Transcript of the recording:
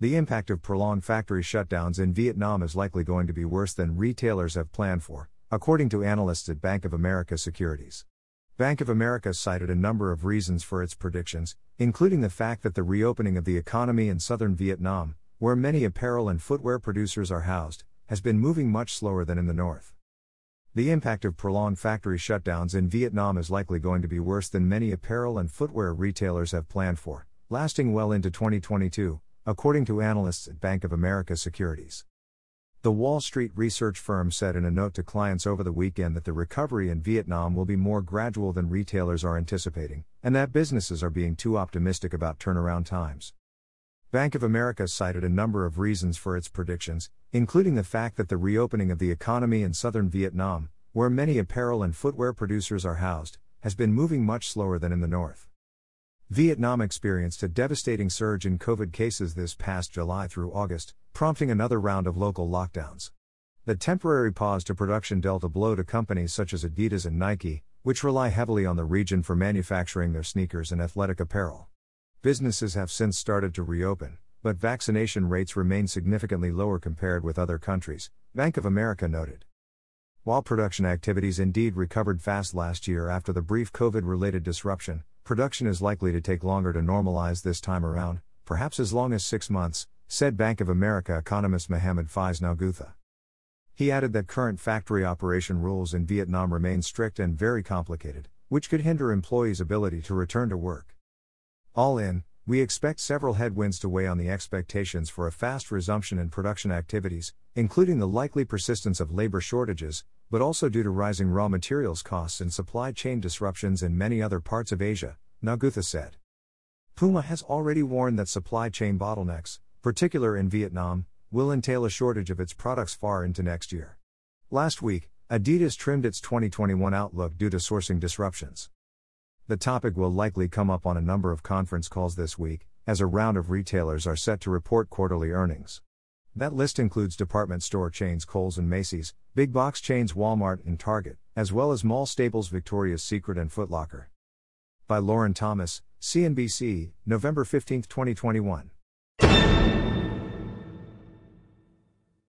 The impact of prolonged factory shutdowns in Vietnam is likely going to be worse than retailers have planned for, according to analysts at Bank of America Securities. Bank of America cited a number of reasons for its predictions, including the fact that the reopening of the economy in southern Vietnam, where many apparel and footwear producers are housed, has been moving much slower than in the north. The impact of prolonged factory shutdowns in Vietnam is likely going to be worse than many apparel and footwear retailers have planned for, lasting well into 2022, according to analysts at Bank of America Securities. The Wall Street research firm said in a note to clients over the weekend that the recovery in Vietnam will be more gradual than retailers are anticipating, and that businesses are being too optimistic about turnaround times. Bank of America cited a number of reasons for its predictions, including the fact that the reopening of the economy in southern Vietnam, where many apparel and footwear producers are housed, has been moving much slower than in the north. Vietnam experienced a devastating surge in COVID cases this past July through August, prompting another round of local lockdowns. The temporary pause to production dealt a blow to companies such as Adidas and Nike, which rely heavily on the region for manufacturing their sneakers and athletic apparel. Businesses have since started to reopen, but vaccination rates remain significantly lower compared with other countries, Bank of America noted. While production activities indeed recovered fast last year after the brief COVID related disruption, production is likely to take longer to normalize this time around, perhaps as long as six months, said Bank of America economist Mohammed Faiz Nagutha. He added that current factory operation rules in Vietnam remain strict and very complicated, which could hinder employees' ability to return to work. All in, we expect several headwinds to weigh on the expectations for a fast resumption in production activities, including the likely persistence of labor shortages, but also due to rising raw materials costs and supply chain disruptions in many other parts of Asia, Nagutha said. Puma has already warned that supply chain bottlenecks, particular in Vietnam, will entail a shortage of its products far into next year. Last week, Adidas trimmed its 2021 outlook due to sourcing disruptions. The topic will likely come up on a number of conference calls this week, as a round of retailers are set to report quarterly earnings. That list includes department store chains Kohl's and Macy's, big box chains Walmart and Target, as well as mall staples Victoria's Secret and Foot Locker. By Lauren Thomas, CNBC, November 15, 2021.